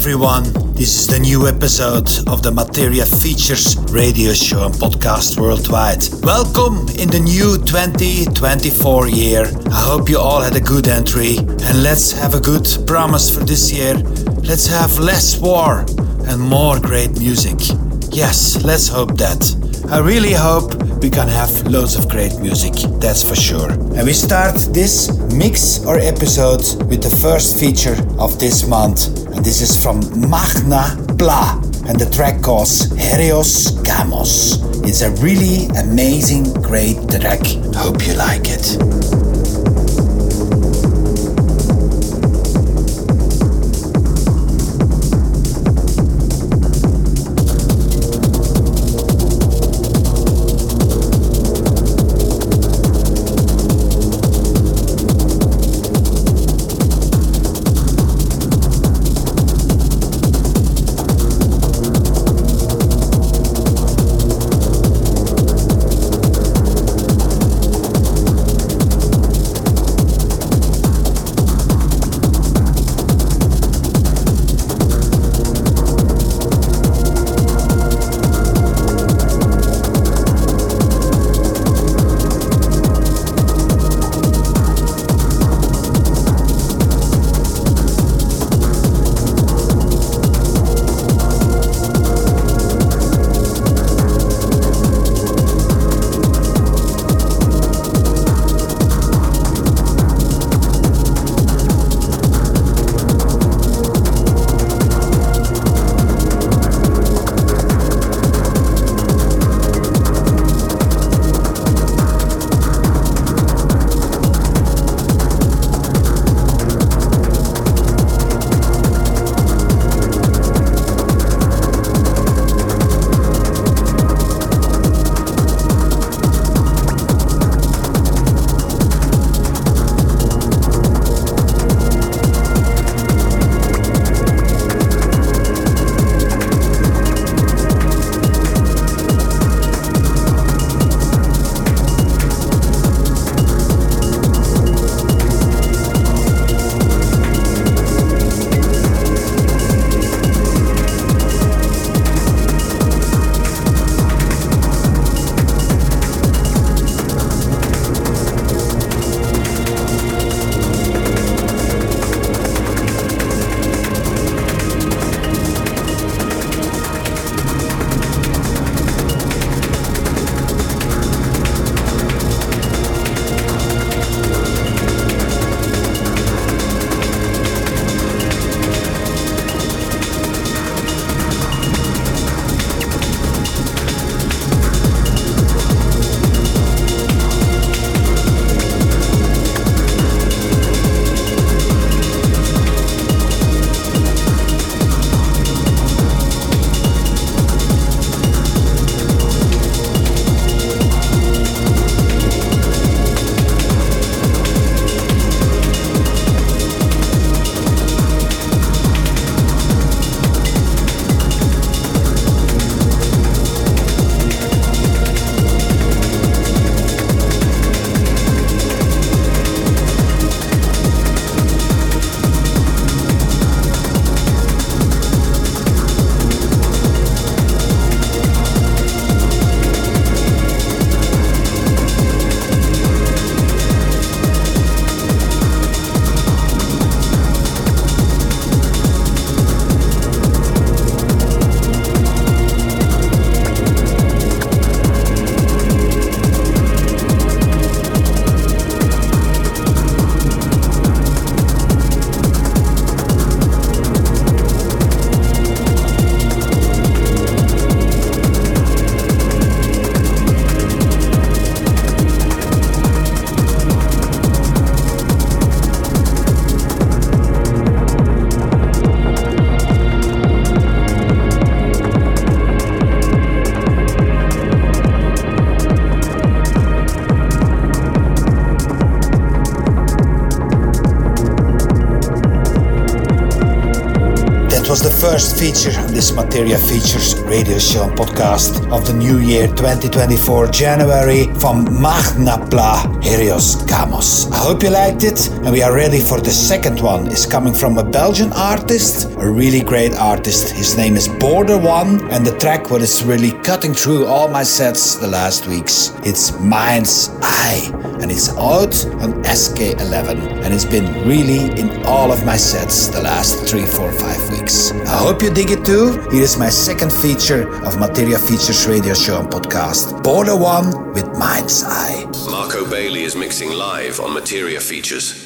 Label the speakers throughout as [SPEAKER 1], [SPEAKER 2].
[SPEAKER 1] everyone. This is the new episode of the Materia Features radio show and podcast worldwide. Welcome in the new 2024 year. I hope you all had a good entry and let's have a good promise for this year. Let's have less war and more great music. Yes, let's hope that. I really hope we can have loads of great music, that's for sure. And we start this mix or episode with the first feature of this month. This is from Magna Bla. And the track calls Herios Gamos. It's a really amazing, great track. Hope you like it. Feature. This Materia Features radio show and podcast of the new year 2024, January, from Magnapla Helios Gamos. I hope you liked it, and we are ready for the second one. It's coming from a Belgian artist, a really great artist. His name is Border One, and the track what is really cutting through all my sets the last weeks. It's Mind's Eye, and it's out on SK11, and it's been really in all of my sets the last three, four, five weeks. I hope you dig it too. Here is my second feature of Materia Features radio show and podcast, Border One with Mind's Eye.
[SPEAKER 2] Marco Bailey is mixing live on Materia Features.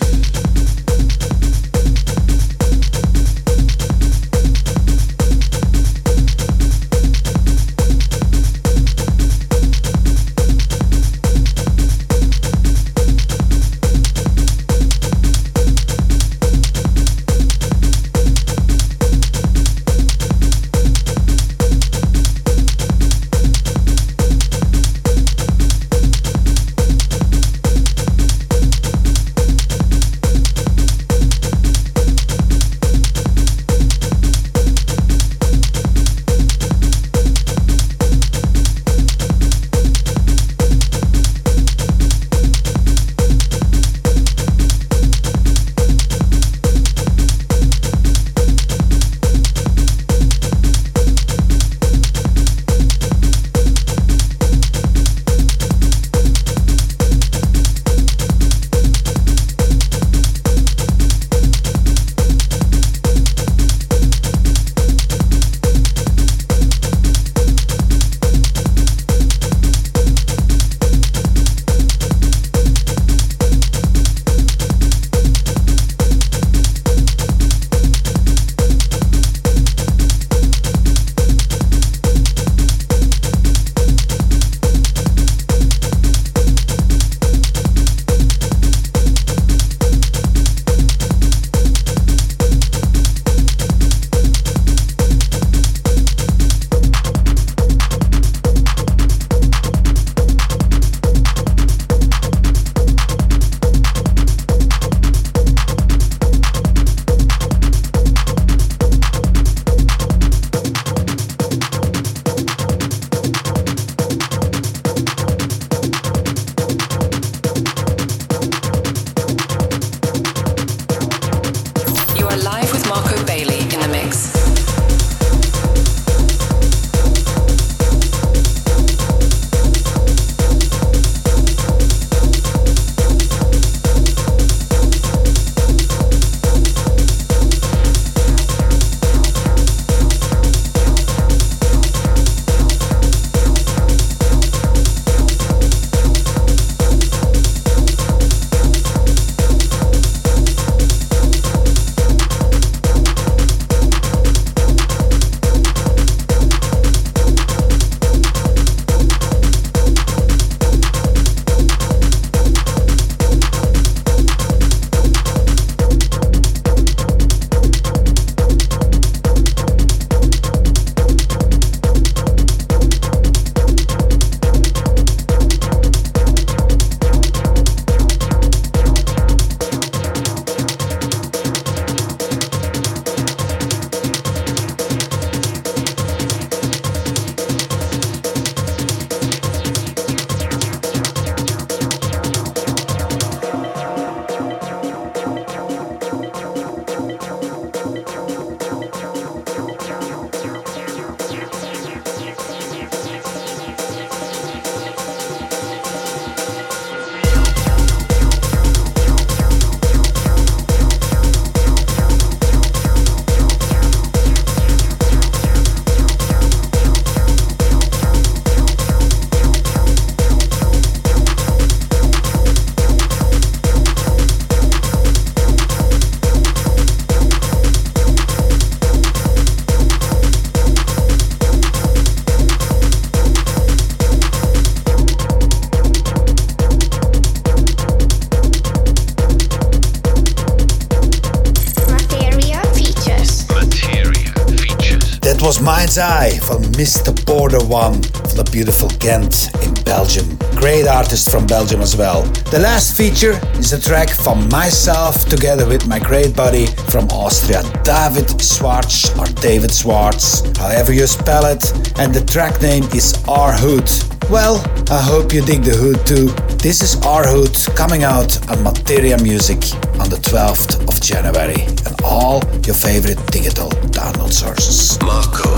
[SPEAKER 1] Eye from Mr. Border One from the beautiful Ghent in Belgium. Great artist from Belgium as well. The last feature is a track from myself together with my great buddy from Austria, David Schwartz or David Schwartz, however you spell it, and the track name is R Hood. Well, I hope you dig the hood too. This is R Hood coming out on Materia Music on the 12th of January and all your favorite digital download sources.
[SPEAKER 2] Marco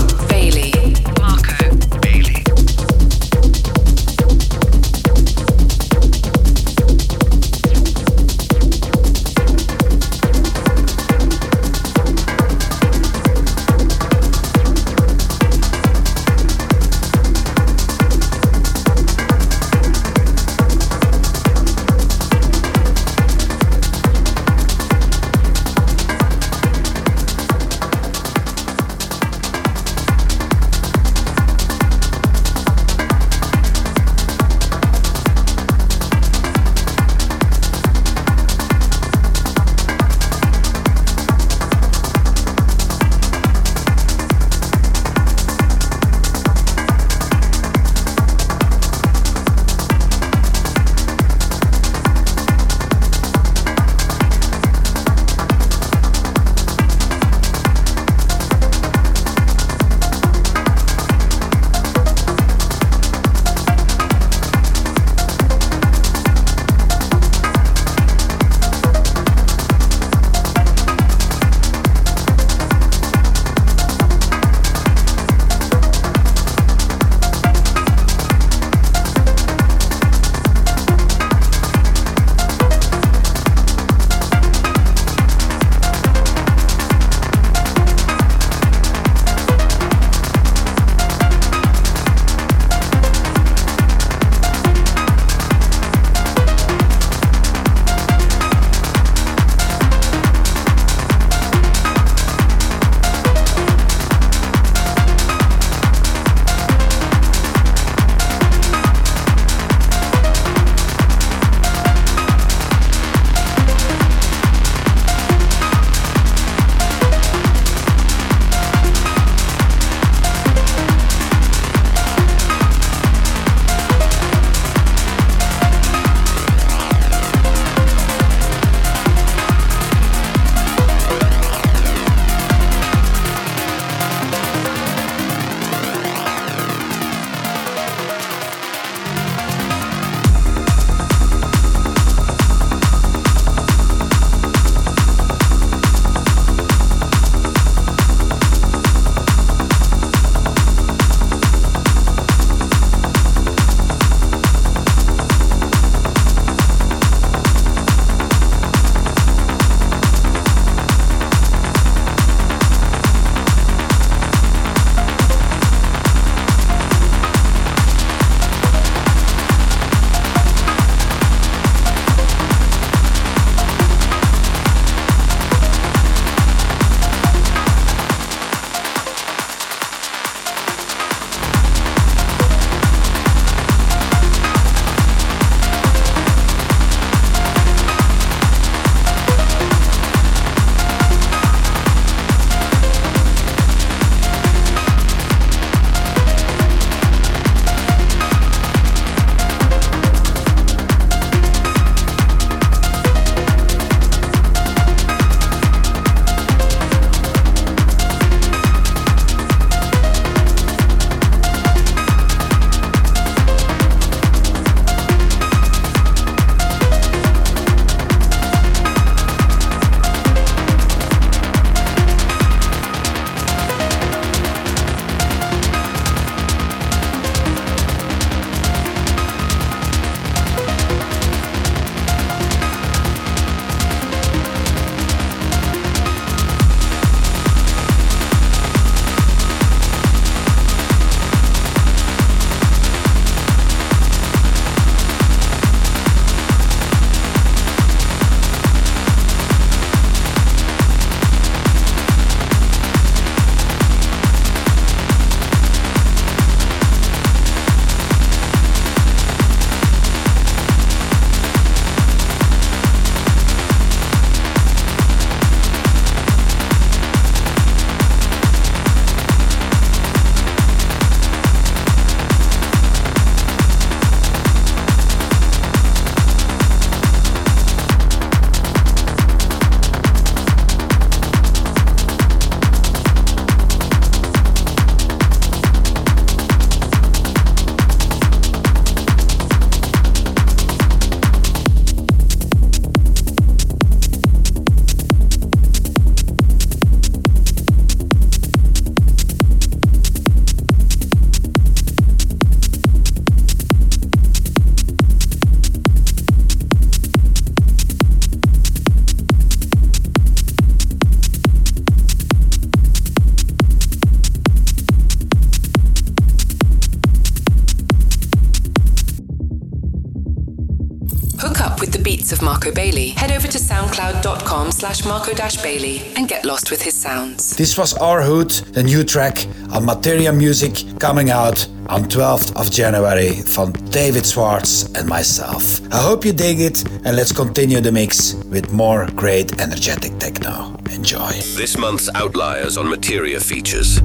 [SPEAKER 3] Marco Bailey, head over to soundcloud.com slash marco-bailey and get lost with his sounds.
[SPEAKER 1] This was R Hood, the new track on Materia Music coming out on 12th of January from David Schwartz and myself. I hope you dig it and let's continue the mix with more great energetic techno. Enjoy.
[SPEAKER 2] This month's Outliers on Materia features